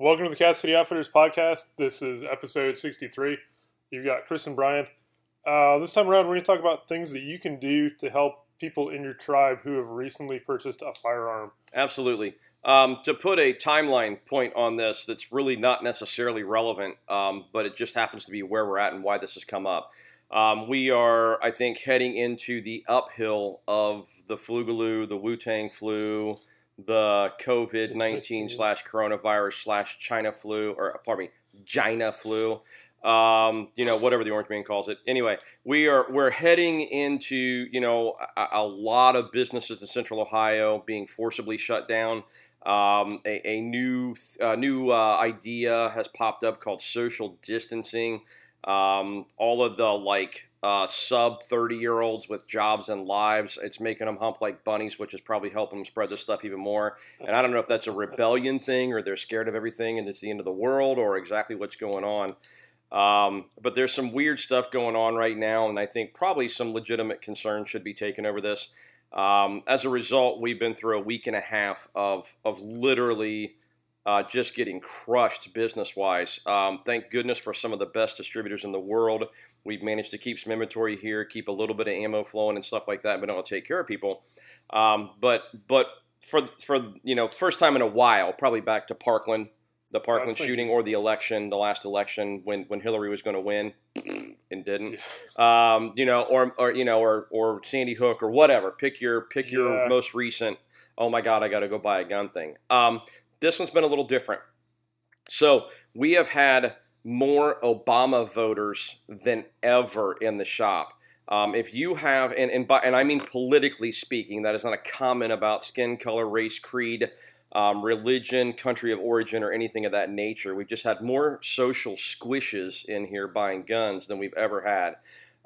Welcome to the Cap City Outfitters podcast. This is episode 63. You've got Chris and Brian. Uh, this time around, we're going to talk about things that you can do to help people in your tribe who have recently purchased a firearm. Absolutely. Um, to put a timeline point on this that's really not necessarily relevant, um, but it just happens to be where we're at and why this has come up. Um, we are, I think, heading into the uphill of the flugaloo, the Wu Tang flu, the COVID 19 slash coronavirus slash China flu, or pardon me, China flu. Um, you know, whatever the Orange Man calls it. Anyway, we are we're heading into you know a, a lot of businesses in Central Ohio being forcibly shut down. Um, a, a, new uh, new uh, idea has popped up called social distancing. Um, all of the like uh, sub 30 year olds with jobs and lives. It's making them hump like bunnies, which is probably helping them spread this stuff even more. And I don't know if that's a rebellion thing or they're scared of everything and it's the end of the world or exactly what's going on. Um, but there's some weird stuff going on right now, and I think probably some legitimate concern should be taken over this. Um, as a result, we've been through a week and a half of, of literally uh, just getting crushed business wise. Um, thank goodness for some of the best distributors in the world. We've managed to keep some inventory here, keep a little bit of ammo flowing and stuff like that, but don't take care of people. Um, but but for for you know first time in a while, probably back to Parkland, the Parkland shooting or the election, the last election when when Hillary was going to win and didn't. Um, you know, or or you know, or or Sandy Hook or whatever. Pick your pick your most recent. Oh my God, I got to go buy a gun thing. Um, this one's been a little different. So we have had more Obama voters than ever in the shop. Um, if you have, and, and, by, and I mean politically speaking, that is not a comment about skin color, race, creed, um, religion, country of origin, or anything of that nature. We've just had more social squishes in here buying guns than we've ever had.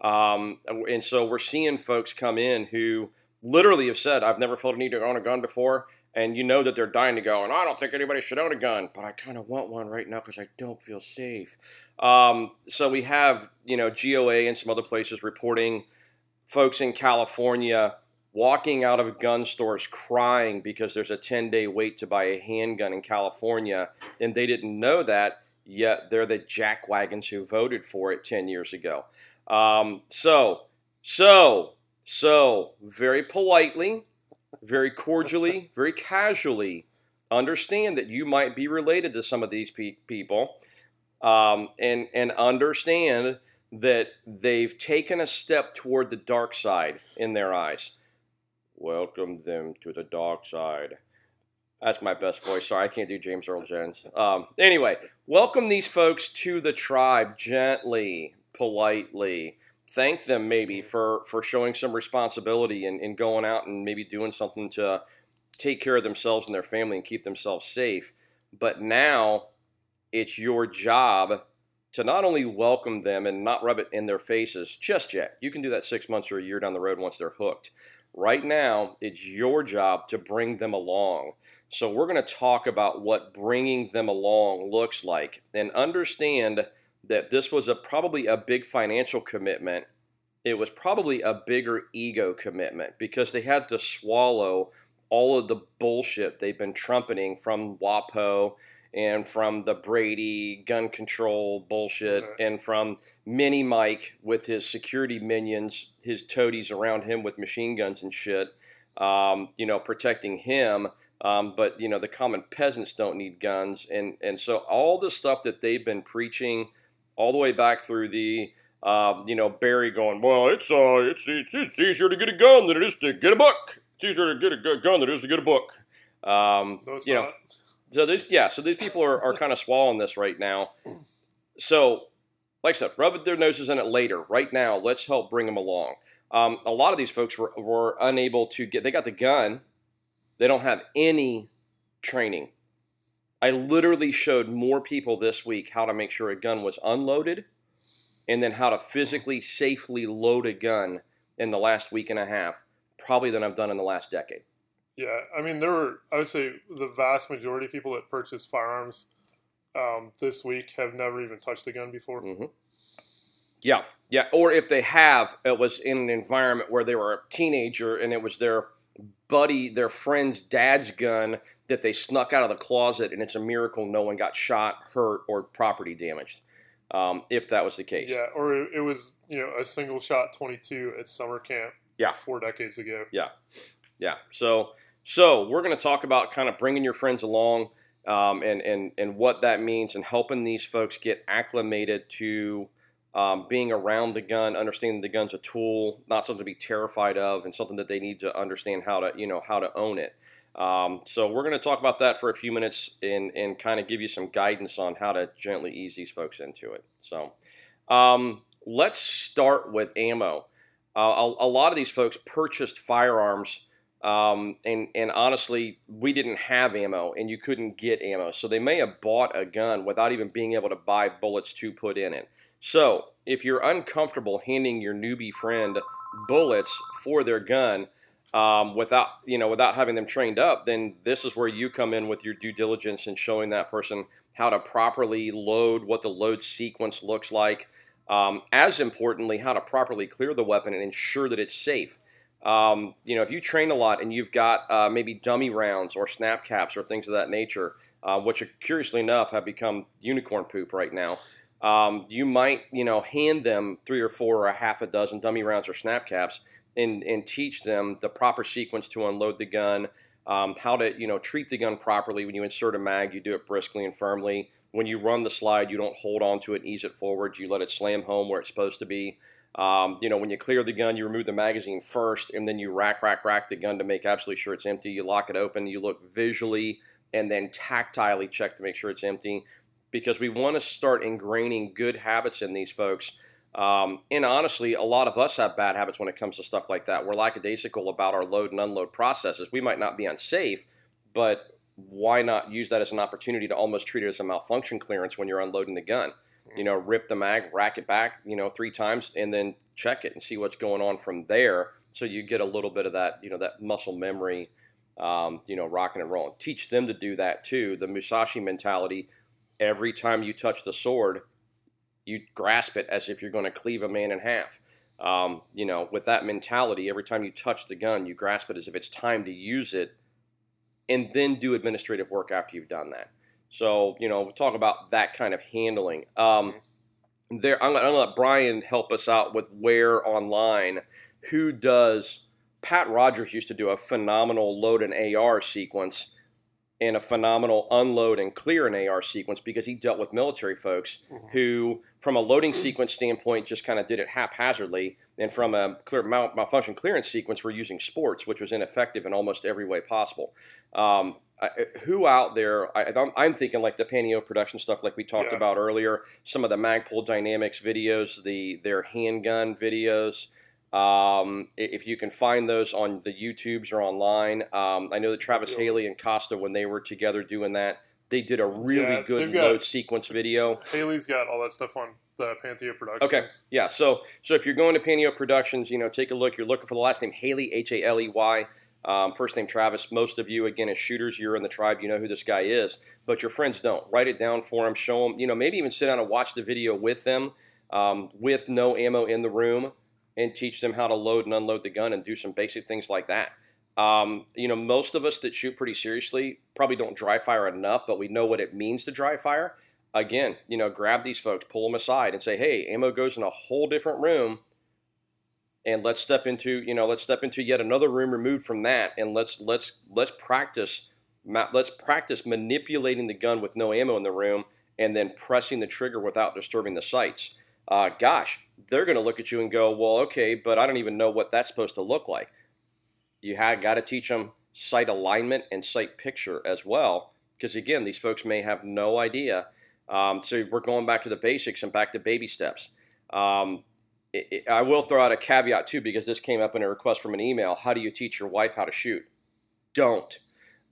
Um, and so we're seeing folks come in who literally have said, I've never felt a need to own a gun before and you know that they're dying to go, and I don't think anybody should own a gun, but I kind of want one right now because I don't feel safe. Um, so we have, you know, GOA and some other places reporting folks in California walking out of gun stores crying because there's a 10 day wait to buy a handgun in California, and they didn't know that, yet they're the jackwagons who voted for it 10 years ago. Um, so, so, so, very politely, very cordially, very casually understand that you might be related to some of these pe- people um, and, and understand that they've taken a step toward the dark side in their eyes. Welcome them to the dark side. That's my best voice. Sorry, I can't do James Earl Jones. Um, anyway, welcome these folks to the tribe gently, politely thank them maybe for for showing some responsibility and, and going out and maybe doing something to take care of themselves and their family and keep themselves safe. But now it's your job to not only welcome them and not rub it in their faces just yet. You can do that six months or a year down the road once they're hooked. Right now, it's your job to bring them along. So, we're going to talk about what bringing them along looks like and understand that this was a probably a big financial commitment. It was probably a bigger ego commitment because they had to swallow all of the bullshit they've been trumpeting from WAPO and from the Brady gun control bullshit and from Mini Mike with his security minions, his toadies around him with machine guns and shit, um, you know, protecting him. Um, but you know, the common peasants don't need guns, and and so all the stuff that they've been preaching all the way back through the um, you know Barry going, well, it's uh, it's, it's it's easier to get a gun than it is to get a book. It's easier to get a gun than it is to get a book. Um, no, you not. know, so these yeah, so these people are, are kind of swallowing this right now. So, like I said, rub their noses in it later. Right now, let's help bring them along. Um, a lot of these folks were, were unable to get. They got the gun. They don't have any training. I literally showed more people this week how to make sure a gun was unloaded and then how to physically safely load a gun in the last week and a half, probably than I've done in the last decade. Yeah, I mean, there were, I would say, the vast majority of people that purchased firearms um, this week have never even touched a gun before. Mm-hmm. Yeah, yeah. Or if they have, it was in an environment where they were a teenager and it was their buddy, their friend's dad's gun that they snuck out of the closet, and it's a miracle no one got shot, hurt, or property damaged. Um, if that was the case. Yeah, or it, it was you know a single shot 22 at summer camp. Yeah. four decades ago. Yeah, yeah. So, so we're going to talk about kind of bringing your friends along, um, and and and what that means, and helping these folks get acclimated to um, being around the gun, understanding the gun's a tool, not something to be terrified of, and something that they need to understand how to you know how to own it. Um, so we're going to talk about that for a few minutes and, and kind of give you some guidance on how to gently ease these folks into it. So um, let's start with ammo. Uh, a, a, lot of these folks purchased firearms, um, and, and honestly, we didn't have ammo, and you couldn't get ammo. So they may have bought a gun without even being able to buy bullets to put in it. So if you're uncomfortable handing your newbie friend bullets for their gun, um, without you know without having them trained up, then this is where you come in with your due diligence and showing that person how to properly load, what the load sequence looks like. Um, as importantly, how to properly clear the weapon and ensure that it's safe. Um, you know, if you train a lot and you've got uh, maybe dummy rounds or snap caps or things of that nature, uh, which curiously enough have become unicorn poop right now. Um, you might, you know, hand them three or four or a half a dozen dummy rounds or snap caps, and, and teach them the proper sequence to unload the gun, um, how to you know treat the gun properly. When you insert a mag, you do it briskly and firmly. When you run the slide, you don't hold on to it and ease it forward. You let it slam home where it's supposed to be. Um, you know, when you clear the gun, you remove the magazine first, and then you rack, rack, rack the gun to make absolutely sure it's empty. You lock it open. You look visually and then tactilely check to make sure it's empty, because we want to start ingraining good habits in these folks um, and honestly, a lot of us have bad habits when it comes to stuff like that. We're lackadaisical about our load and unload processes. We might not be unsafe, but why not use that as an opportunity to almost treat it as a malfunction clearance when you're unloading the gun? You know, rip the mag, rack it back, you know, three times, and then check it and see what's going on from there. So you get a little bit of that, you know, that muscle memory, um, you know, rocking and rolling. Teach them to do that too. The Musashi mentality. Every time you touch the sword, you grasp it as if you're going to cleave a man in half. Um, you know, with that mentality, every time you touch the gun, you grasp it as if it's time to use it, and then do administrative work after you've done that. So, you know, we'll talk about that kind of handling. Um, there, I'm going to let Brian help us out with where online, who does. Pat Rogers used to do a phenomenal load and AR sequence and a phenomenal unload and clear an AR sequence because he dealt with military folks mm-hmm. who, from a loading sequence standpoint, just kind of did it haphazardly. And from a clear mal- malfunction clearance sequence, we're using sports, which was ineffective in almost every way possible. Um, I, who out there? I, am thinking like the Panteao production stuff, like we talked yeah. about earlier. Some of the Magpul Dynamics videos, the their handgun videos. Um, if you can find those on the YouTubes or online, um, I know that Travis yeah. Haley and Costa, when they were together doing that, they did a really yeah, good load sequence video. Haley's got all that stuff on the Panteao Productions. Okay, yeah. So, so if you're going to Panteao Productions, you know, take a look. You're looking for the last name Haley, H A L E Y. Um, first name Travis. Most of you, again, as shooters, you're in the tribe. You know who this guy is, but your friends don't. Write it down for them. Show them. You know, maybe even sit down and watch the video with them, um, with no ammo in the room and teach them how to load and unload the gun and do some basic things like that. Um, you know, most of us that shoot pretty seriously probably don't dry fire enough, but we know what it means to dry fire. Again, you know, grab these folks, pull them aside, and say, "Hey, ammo goes in a whole different room, and let's step into, you know, let's step into yet another room removed from that, and let's let's let's practice, let's practice manipulating the gun with no ammo in the room, and then pressing the trigger without disturbing the sights." Uh, gosh, they're going to look at you and go, well, okay, but I don't even know what that's supposed to look like. You got to teach them sight alignment and sight picture as well, because again, these folks may have no idea. Um, so we're going back to the basics and back to baby steps. Um, it, it, I will throw out a caveat too, because this came up in a request from an email. How do you teach your wife how to shoot? Don't.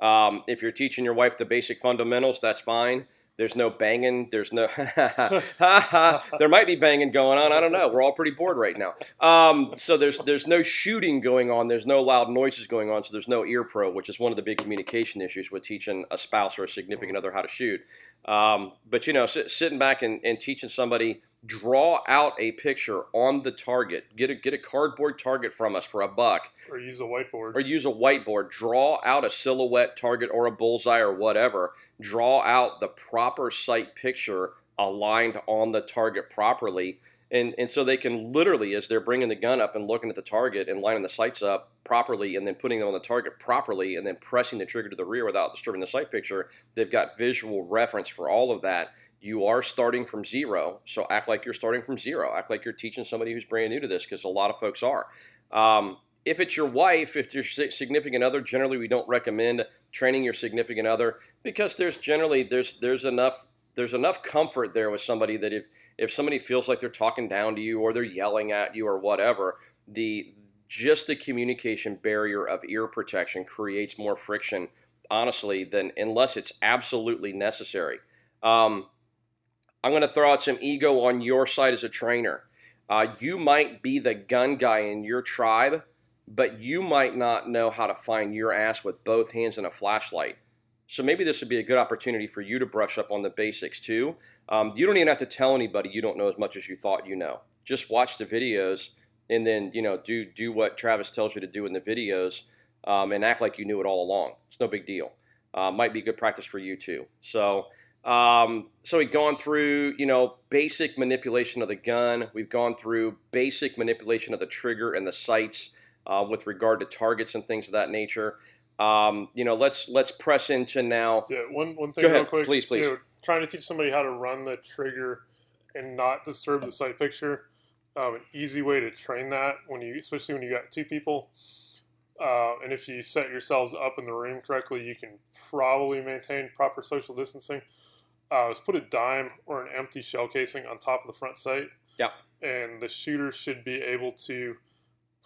Um, if you're teaching your wife the basic fundamentals, that's fine. There's no banging. There's no. there might be banging going on. I don't know. We're all pretty bored right now. Um, so there's there's no shooting going on. There's no loud noises going on. So there's no ear pro, which is one of the big communication issues with teaching a spouse or a significant other how to shoot. Um, but you know, sit, sitting back and, and teaching somebody draw out a picture on the target. Get a get a cardboard target from us for a buck, or use a whiteboard, or use a whiteboard. Draw out a silhouette target or a bullseye or whatever. Draw out the proper sight picture aligned on the target properly. And, and so they can literally, as they're bringing the gun up and looking at the target and lining the sights up properly, and then putting them on the target properly, and then pressing the trigger to the rear without disturbing the sight picture, they've got visual reference for all of that you are starting from zero. So act like you're starting from zero. Act like you're teaching somebody who's brand new to this because a lot of folks are. Um, if it's your wife, if your significant other, generally we don't recommend training your significant other because there's generally there's there's enough there's enough comfort there with somebody that if if somebody feels like they're talking down to you or they're yelling at you or whatever, the just the communication barrier of ear protection creates more friction, honestly, than unless it's absolutely necessary. Um, I'm going to throw out some ego on your side as a trainer. Uh, you might be the gun guy in your tribe, but you might not know how to find your ass with both hands and a flashlight. So maybe this would be a good opportunity for you to brush up on the basics too. Um, you don't even have to tell anybody you don't know as much as you thought you know. Just watch the videos and then you know do do what Travis tells you to do in the videos um, and act like you knew it all along. It's no big deal. Uh, might be good practice for you too. So um, so we've gone through, you know, basic manipulation of the gun. We've gone through basic manipulation of the trigger and the sights uh, with regard to targets and things of that nature. Um, you know, let's let's press into now. Yeah, one one thing Go real ahead, quick. please, please. You know, trying to teach somebody how to run the trigger and not disturb the sight picture. Um, an easy way to train that when you, especially when you got two people, uh, and if you set yourselves up in the room correctly, you can probably maintain proper social distancing uh, is put a dime or an empty shell casing on top of the front sight. Yeah. And the shooter should be able to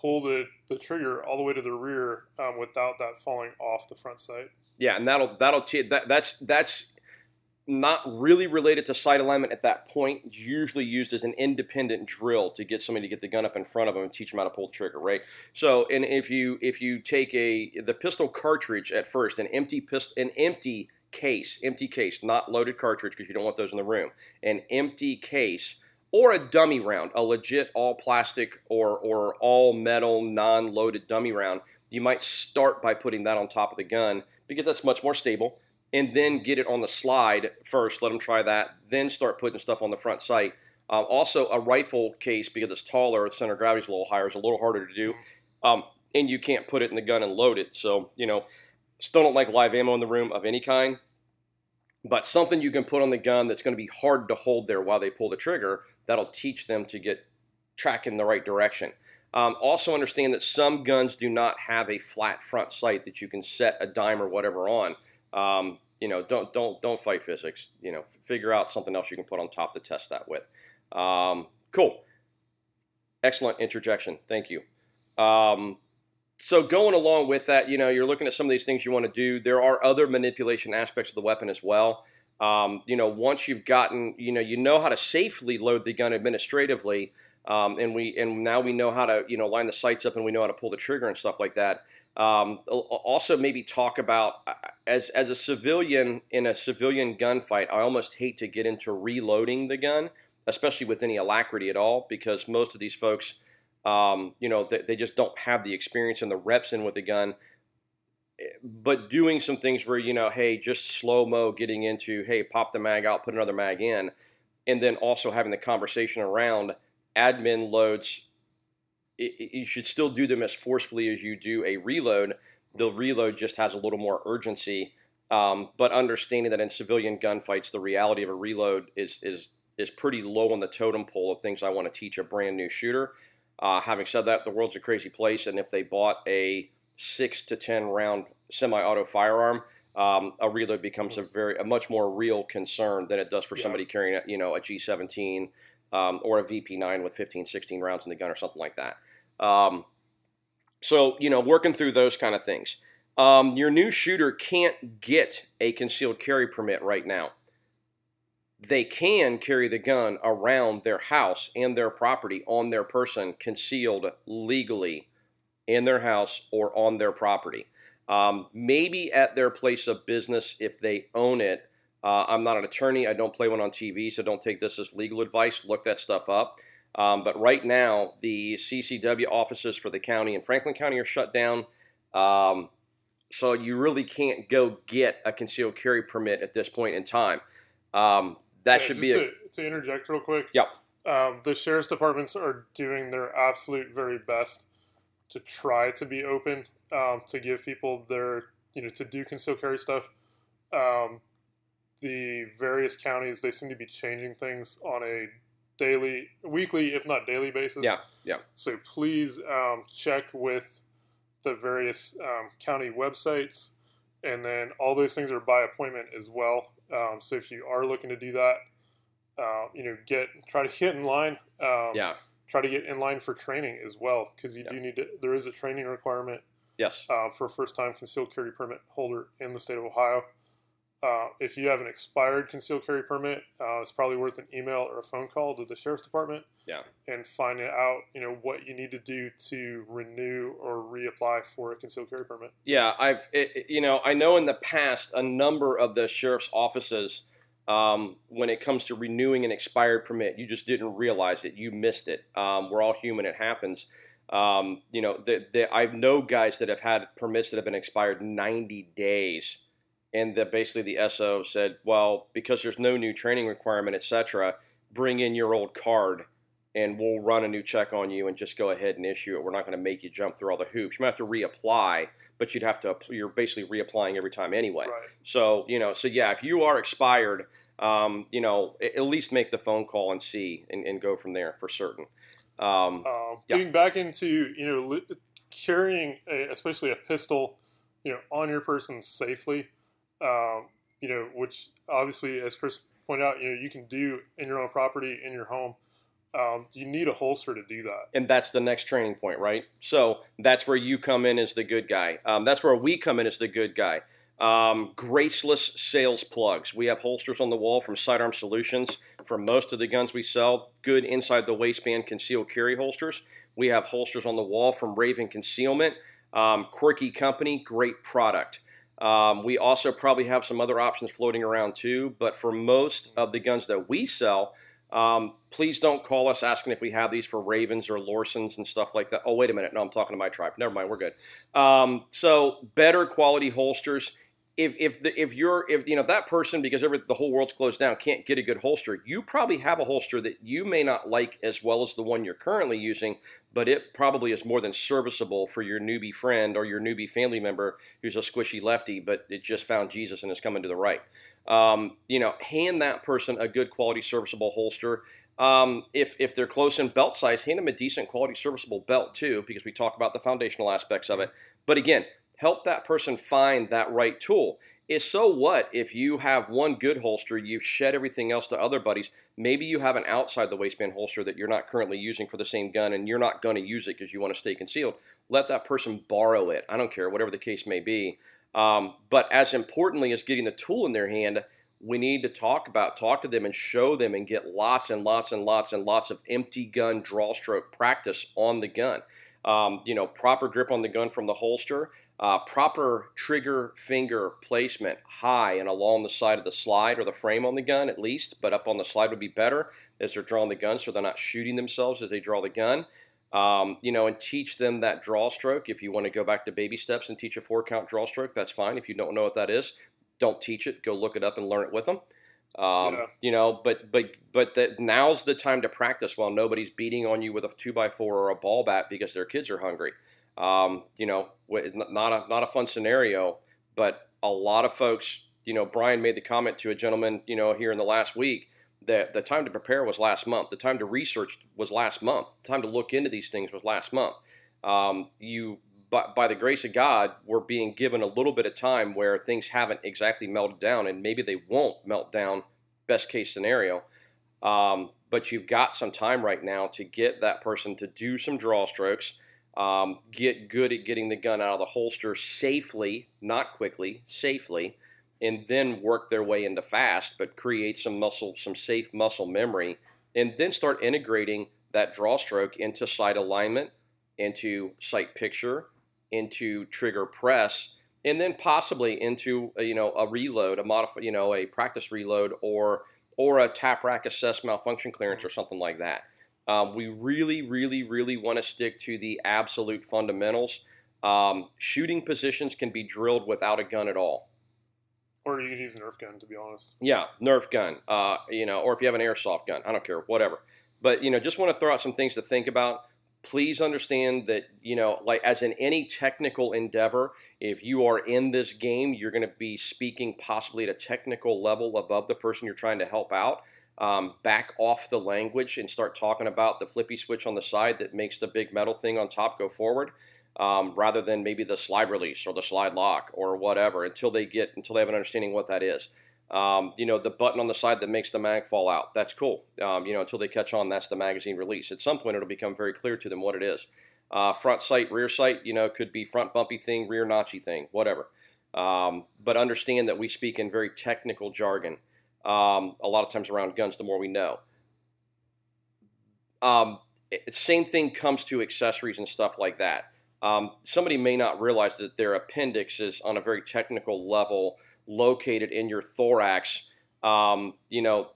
pull the, the trigger all the way to the rear um, without that falling off the front sight. Yeah, and that'll that'll t- that, that's that's not really related to sight alignment at that point. It's usually used as an independent drill to get somebody to get the gun up in front of them and teach them how to pull the trigger, right? So, and if you if you take a the pistol cartridge at first, an empty pistol, an empty case, empty case, not loaded cartridge because you don't want those in the room, an empty case or a dummy round, a legit all plastic or, or all metal non loaded dummy round, you might start by putting that on top of the gun because that's much more stable. And then get it on the slide first, let them try that, then start putting stuff on the front sight. Um, also, a rifle case, because it's taller, the center of gravity is a little higher, is a little harder to do. Um, and you can't put it in the gun and load it. So, you know, Still don't like live ammo in the room of any kind, but something you can put on the gun that's going to be hard to hold there while they pull the trigger that'll teach them to get track in the right direction. Um, also understand that some guns do not have a flat front sight that you can set a dime or whatever on. Um, you know, don't don't don't fight physics. You know, figure out something else you can put on top to test that with. Um, cool, excellent interjection. Thank you. Um, so going along with that, you know, you're looking at some of these things you want to do. There are other manipulation aspects of the weapon as well. Um, you know, once you've gotten, you know, you know how to safely load the gun administratively, um, and we and now we know how to, you know, line the sights up and we know how to pull the trigger and stuff like that. Um, also, maybe talk about uh, as as a civilian in a civilian gunfight. I almost hate to get into reloading the gun, especially with any alacrity at all, because most of these folks um, you know, they, they just don't have the experience and the reps in with the gun. But doing some things where, you know, hey, just slow mo getting into, hey, pop the mag out, put another mag in, and then also having the conversation around admin loads. It, you should still do them as forcefully as you do a reload. The reload just has a little more urgency. Um, but understanding that in civilian gunfights, the reality of a reload is is is pretty low on the totem pole of things I want to teach a brand new shooter. Uh, having said that, the world's a crazy place, and if they bought a six to ten round semi-auto firearm, um, a reload becomes a very a much more real concern than it does for yeah. somebody carrying you know a G17 um, or a VP9 with 15, 16 rounds in the gun or something like that. Um, so you know, working through those kind of things. Um, your new shooter can't get a concealed carry permit right now they can carry the gun around their house and their property on their person concealed legally in their house or on their property. Um, maybe at their place of business if they own it. Uh, I'm not an attorney. I don't play one on TV, so don't take this as legal advice. Look that stuff up. Um, but right now, the CCW offices for the county and Franklin County are shut down. Um, so you really can't go get a concealed carry permit at this point in time. Um, that Yeah, should be a, to, to interject real quick. Yep. Um, the sheriff's departments are doing their absolute very best to try to be open um, to give people their you know to do concealed carry stuff. Um, the various counties they seem to be changing things on a daily, weekly, if not daily basis. Yeah, yeah. So please um, check with the various um, county websites, and then all those things are by appointment as well. Um, so if you are looking to do that, uh, you know, get try to get in line. Um, yeah, Try to get in line for training as well, because you Yeah. do need to. There is a training requirement yes, uh, for a first-time concealed carry permit holder in the state of Ohio. Uh, if you have an expired concealed carry permit, uh, it's probably worth an email or a phone call to the sheriff's department. Yeah. And find out, you know, what you need to do to renew or reapply for a concealed carry permit. Yeah, I've it, you know I know in the past a number of the sheriff's offices um, when it comes to renewing an expired permit, you just didn't realize it, you missed it. Um, we're all human; it happens. Um, you know, the, the, I know guys that have had permits that have been expired 90 days, and that basically the SO said, well, because there's no new training requirement, etc., bring in your old card and we'll run a new check on you and just go ahead and issue it. We're not going to make you jump through all the hoops. You might have to reapply, but you'd have to. You're basically reapplying every time anyway. Right. So you know, so yeah, if you are expired, um, you know, at least make the phone call and see, and, and go from there for certain. Um, Um, Yeah. Getting back into you know carrying a, especially a pistol, you know, on your person safely, um, you know, which obviously, as Chris pointed out, you know, you can do in your own property in your home. Um, you need a holster to do that. and that's the next training point, right? So that's where you come in as the good guy. Um, that's where we come in as the good guy. Um, graceless sales plugs. We have holsters on the wall from Sidearm Solutions for most of the guns we sell. Good inside the waistband concealed carry holsters. We have holsters on the wall from Raven Concealment. Um, quirky company, great product. Um, we also probably have some other options floating around too, but for most of the guns that we sell, um, please don't call us asking if we have these for Ravens or Lorsons and stuff like that. Oh, wait a minute. No, I'm talking to my tribe. Never mind. We're good. Um, so better quality holsters. If if the, if you're if you know that person because every, the whole world's closed down can't get a good holster, you probably have a holster that you may not like as well as the one you're currently using, but it probably is more than serviceable for your newbie friend or your newbie family member who's a squishy lefty, but it just found Jesus and is coming to the right. Um, you know, hand that person a good quality serviceable holster. Um, if if they're close in belt size, hand them a decent quality serviceable belt too, because we talk about the foundational aspects of it. But again, help that person find that right tool. Is so what if you have one good holster, you've shed everything else to other buddies. Maybe you have an outside the waistband holster that you're not currently using for the same gun, and you're not going to use it because you want to stay concealed. Let that person borrow it. I don't care, whatever the case may be. Um, but as importantly as getting the tool in their hand, we need to talk about, talk to them and show them and get lots and lots and lots and lots of empty gun draw stroke practice on the gun. Um, you know, proper grip on the gun from the holster, uh, proper trigger finger placement high and along the side of the slide or the frame on the gun at least, but up on the slide would be better as they're drawing the gun so they're not shooting themselves as they draw the gun. Um, you know, and teach them that draw stroke. If you want to go back to baby steps and teach a four count draw stroke, that's fine. If you don't know what that is, don't teach it. Go look it up and learn it with them. Um, Yeah. You know, but but but that now's the time to practice while nobody's beating on you with a two by four or a ball bat because their kids are hungry. Um, you know, not a not a fun scenario, but a lot of folks. You know, Brian made the comment to a gentleman, you know, here in the last week that the time to prepare was last month. The time to research was last month. The time to look into these things was last month. Um, you, by, by the grace of God, we're being given a little bit of time where things haven't exactly melted down, and maybe they won't melt down. Best case scenario. Um, but you've got some time right now to get that person to do some draw strokes, um, get good at getting the gun out of the holster safely, not quickly, safely, and then work their way into fast, but create some muscle, some safe muscle memory, and then start integrating that draw stroke into sight alignment, into sight picture, into trigger press, and then possibly into a, you know a reload, a modify, you know a practice reload, or or a tap rack assess malfunction clearance or something like that. Um, we really, really, really want to stick to the absolute fundamentals. Um, shooting positions can be drilled without a gun at all. Or you could use a Nerf gun, to be honest. Yeah, Nerf gun. Uh, you know, or if you have an airsoft gun, I don't care, whatever. But you know, just want to throw out some things to think about. Please understand that you know, like as in any technical endeavor, if you are in this game, you're going to be speaking possibly at a technical level above the person you're trying to help out. Um, back off the language and start talking about the flippy switch on the side that makes the big metal thing on top go forward um, rather than maybe the slide release or the slide lock or whatever until they get until they have an understanding what that is. Um, you know, the button on the side that makes the mag fall out. That's cool. Um, you know, until they catch on, that's the magazine release. At some point, it'll become very clear to them what it is. Uh, front sight, rear sight, you know, could be front bumpy thing, rear notchy thing, whatever. Um, but understand that we speak in very technical jargon. Um, a lot of times around guns, the more we know. Um, same thing comes to accessories and stuff like that um, somebody may not realize that their appendix is on a very technical level located in your thorax. Um, you know,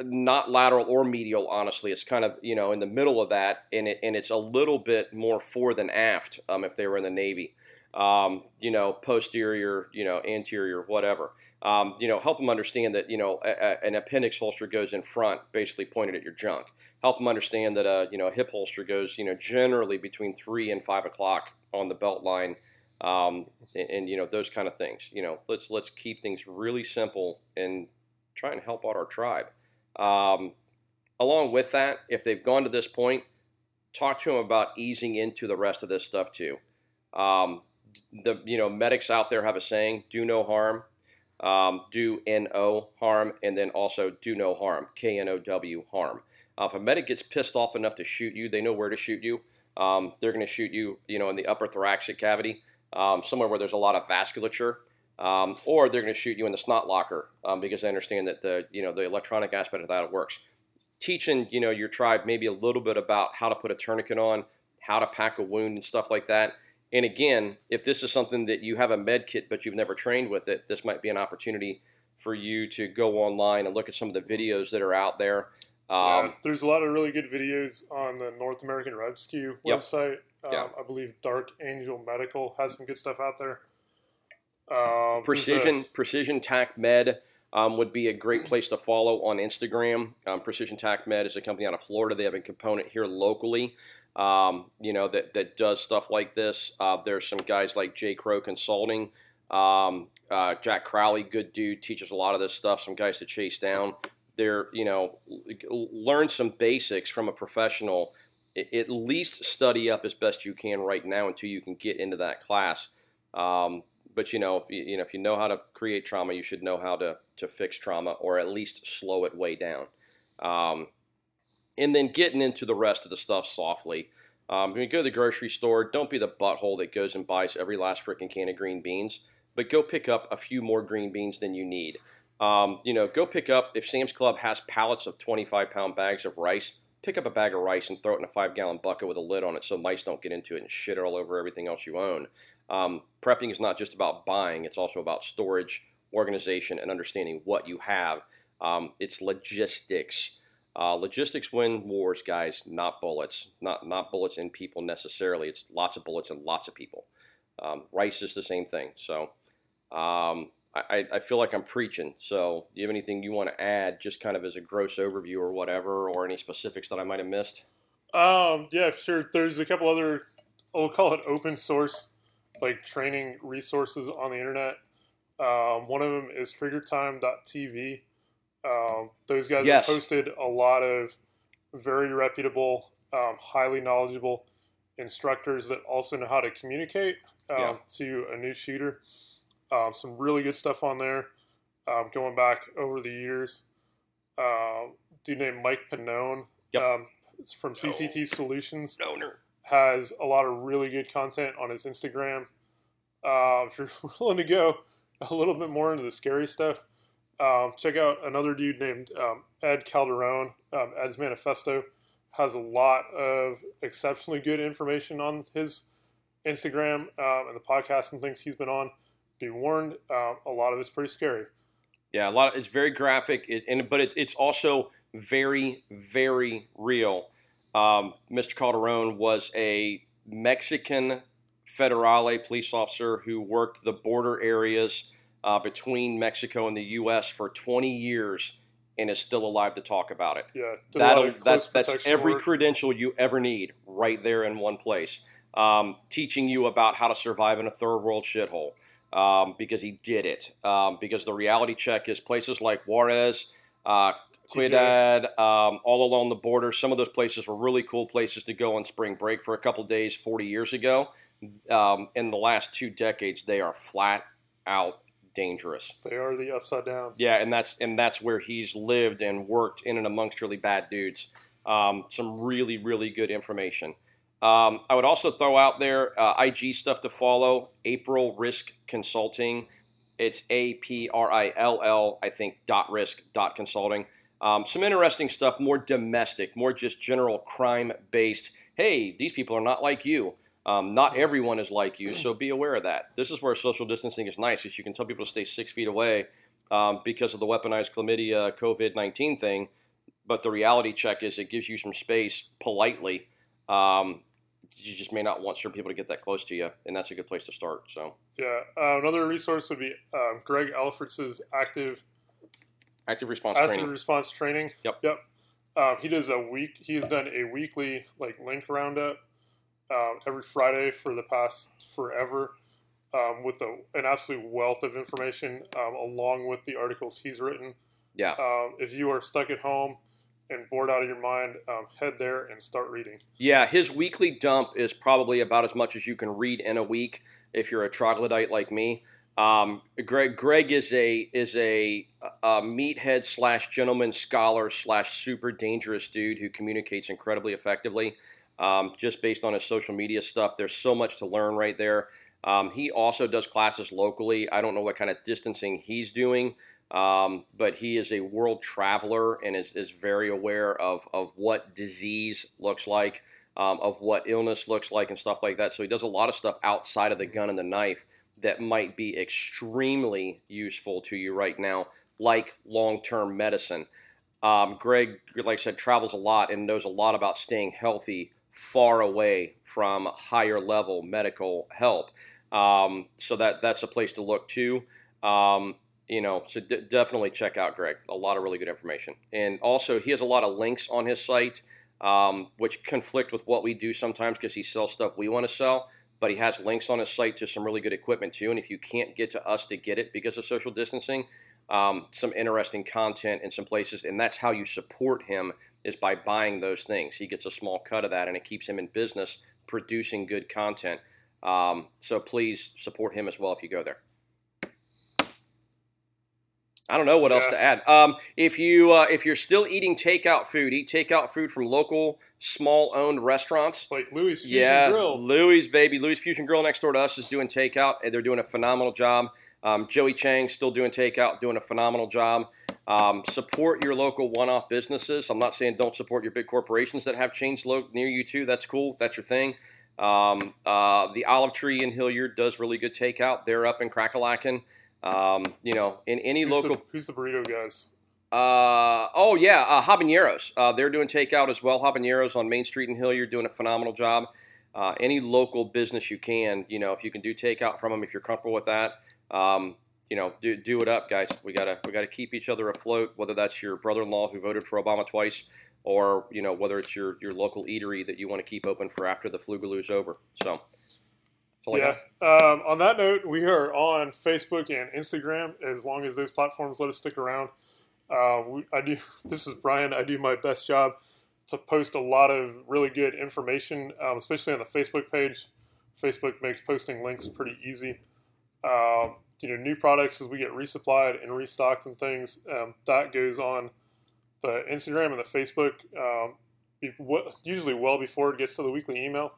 not lateral or medial. Honestly, it's kind of you know in the middle of that, and it, and it's a little bit more fore than aft. Um, if they were in the Navy, um, you know, posterior, you know, anterior, whatever. Um, you know, help them understand that you know a, a, an appendix holster goes in front, basically pointed at your junk help them understand that a you know a hip holster goes you know generally between three and five o'clock on the belt line, um, and, and, you know those kind of things. You know, let's let's keep things really simple and try and help out our tribe. Um, along with that, if they've gone to this point, talk to them about easing into the rest of this stuff too. Um, the you know medics out there have a saying: "Do no harm." Um, do no harm, and then also do no harm, K N O W harm. Uh, if a medic gets pissed off enough to shoot you, they know where to shoot you. Um, they're going to shoot you, you know, in the upper thoracic cavity, um, somewhere where there's a lot of vasculature, um, or they're going to shoot you in the snot locker um, because they understand that the, you know, the electronic aspect of that works. Teaching, you know, your tribe maybe a little bit about how to put a tourniquet on, how to pack a wound and stuff like that. And again, if this is something that you have a med kit but you've never trained with it, this might be an opportunity for you to go online and look at some of the videos that are out there. Um, yeah, there's a lot of really good videos on the North American Rescue yep. website. Um, yeah. I believe Dark Angel Medical has some good stuff out there. Um, Precision a, Precision Tac Med um, would be a great place to follow on Instagram. Um, Precision Tac Med is a company out of Florida. They have a component here locally. Um, you know that that does stuff like this. Uh, there's some guys like Jay Crow Consulting. Uh, Jack Crowley, good dude, teaches a lot of this stuff. Some guys to chase down they're you know learn some basics from a professional at least study up as best you can right now until you can get into that class um, but you know, you know, if you know how to create trauma, you should know how to to fix trauma or at least slow it way down. Um, and then getting into the rest of the stuff softly. Um, when you go to the grocery store, don't be the butthole that goes and buys every last freaking can of green beans, but go pick up a few more green beans than you need. Um, you know, go pick up if Sam's Club has pallets of 25 pound bags of rice. Pick up a bag of rice and throw it in a five gallon bucket with a lid on it so mice don't get into it and shit all over everything else you own. Um, prepping is not just about buying; it's also about storage, organization, and understanding what you have. Um, it's logistics. Uh, logistics win wars, guys, not bullets. Not not bullets in people necessarily. It's lots of bullets and lots of people. Um, rice is the same thing. So um, I, I feel like I'm preaching. So, do you have anything you want to add, just kind of as a gross overview or whatever, or any specifics that I might have missed? Um, yeah, sure. There's a couple other, we'll call it open source, like training resources on the internet. Um, one of them is triggertime.tv. Um, those guys yes. have posted a lot of very reputable, um, highly knowledgeable instructors that also know how to communicate um, yeah. to a new shooter. Um, some really good stuff on there. Um, going back over the years, uh, dude named Mike Pannone yep. um, from CCT no. Solutions no. has a lot of really good content on his Instagram. Uh, if you're willing to go a little bit more into the scary stuff, um, check out another dude named um, Ed Calderon. Um, Ed's Manifesto has a lot of exceptionally good information on his Instagram um, and the podcast and things he's been on. be warned, uh, a lot of it's pretty scary. Yeah, a lot. Of, it's very graphic, it, and but it, it's also very, very real. Um, Mr. Calderon was a Mexican federale police officer who worked the border areas uh, between Mexico and the U.S. for 20 years and is still alive to talk about it. Yeah, that, that's that's every work. credential you ever need right there in one place. Um, teaching you about how to survive in a third world shithole um, because he did it. Um, because the reality check is places like Juarez, uh, Ciudad, um, all along the border. Some of those places were really cool places to go on spring break for a couple days 40 years ago. Um, in the last two decades, they are flat out dangerous. They are the upside down. Yeah, and that's and that's where he's lived and worked in and amongst really bad dudes. Um, some really really good information. Um, I would also throw out there uh, IG stuff to follow. Aprill Risk Consulting. It's A P R I L L. I think dot risk dot consulting. Um, some interesting stuff, more domestic, more just general crime based. Hey, these people are not like you. Um, not everyone is like you, so be aware of that. This is where social distancing is nice, is you can tell people to stay six feet away um, because of the weaponized chlamydia COVID nineteen thing. But the reality check is it gives you some space politely. Um, you just may not want certain people to get that close to you, and that's a good place to start. So yeah, uh, another resource would be um, Greg Ellifritz active active response active training. response training. Yep, yep. Um, he does a week. He has done a weekly like link roundup um, every Friday for the past forever um, with a, an absolute wealth of information um, along with the articles he's written. Yeah. Um, if you are stuck at home and bored out of your mind, um, head there and start reading. Yeah, his weekly dump is probably about as much as you can read in a week if you're a troglodyte like me. Um, Greg Greg is a is a, a meathead slash gentleman scholar slash super dangerous dude who communicates incredibly effectively um, just based on his social media stuff. There's so much to learn right there. Um, he also does classes locally. I don't know what kind of distancing he's doing, um, but he is a world traveler and is, is very aware of, of what disease looks like, um, of what illness looks like, and stuff like that. So he does a lot of stuff outside of the gun and the knife that might be extremely useful to you right now, like long term medicine. Um, Greg, like I said, travels a lot and knows a lot about staying healthy far away from higher level medical help. Um, so that that's a place to look too. Um, you know, so d- definitely check out Greg. A lot of really good information, and also he has a lot of links on his site, um, which conflict with what we do sometimes because he sells stuff we want to sell. But he has links on his site to some really good equipment too. And if you can't get to us to get it because of social distancing, um, some interesting content in some places, and that's how you support him is by buying those things. He gets a small cut of that, and it keeps him in business producing good content. Um, so please support him as well if you go there. I don't know what yeah. else to add. Um, if you uh, if you're still eating takeout food, eat takeout food from local small owned restaurants like Louis Fusion yeah, Grill. Louis baby, Louis Fusion Grill next door to us is doing takeout, and they're doing a phenomenal job. Um, Joey Chang still doing takeout, doing a phenomenal job. Um, support your local one-off businesses. I'm not saying don't support your big corporations that have chains lo- near you too. That's cool. That's your thing. Um, uh, the Olive Tree in Hilliard does really good takeout. They're up in Crackalacken. Um, you know, in any who's local. The, who's the burrito guys? Uh, oh yeah, uh, Habaneros. Uh, they're doing takeout as well. Habaneros on Main Street in Hilliard doing a phenomenal job. Uh, any local business you can, you know, if you can do takeout from them, if you're comfortable with that, um, you know, do, do it up, guys. We gotta we gotta keep each other afloat. Whether that's your brother-in-law who voted for Obama twice, or you know whether it's your your local eatery that you want to keep open for after the flugaloo is over. So. Yeah. Um, on that note, we are on Facebook and Instagram as long as those platforms let us stick around. Uh, we, I do. This is Brian. I do my best job to post a lot of really good information, um, especially on the Facebook page. Facebook makes posting links pretty easy. Um, you know, new products as we get resupplied and restocked and things, um, that goes on the Instagram and the Facebook, um, usually well before it gets to the weekly email.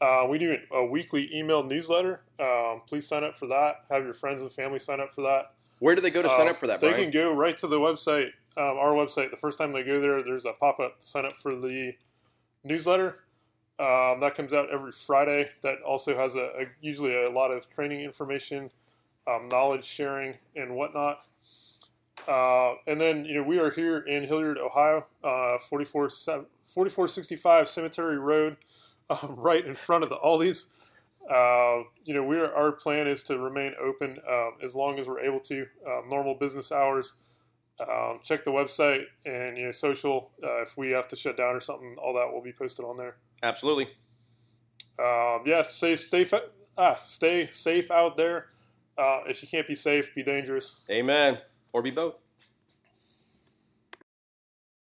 Uh, we do a weekly email newsletter. Um, please sign up for that. Have your friends and family sign up for that. Where do they go to sign uh, up for that? They Brian? can go right to the website, um, our website. The first time they go there, there's a pop up to sign up for the newsletter. Um, that comes out every Friday. That also has a, a, usually a lot of training information um, knowledge sharing, and whatnot. Uh, and then, you know, we are here in Hilliard, Ohio, uh, 44, 4465 Cemetery Road, um, right in front of the Aldi's. Uh, you know, we are, our plan is to remain open um, as long as we're able to, um, normal business hours. Um, check the website and you know social. Uh, if we have to shut down or something, all that will be posted on there. Absolutely. Um, yeah, stay safe. Ah, stay safe out there. Uh, if you can't be safe, be dangerous. Amen. Or be both.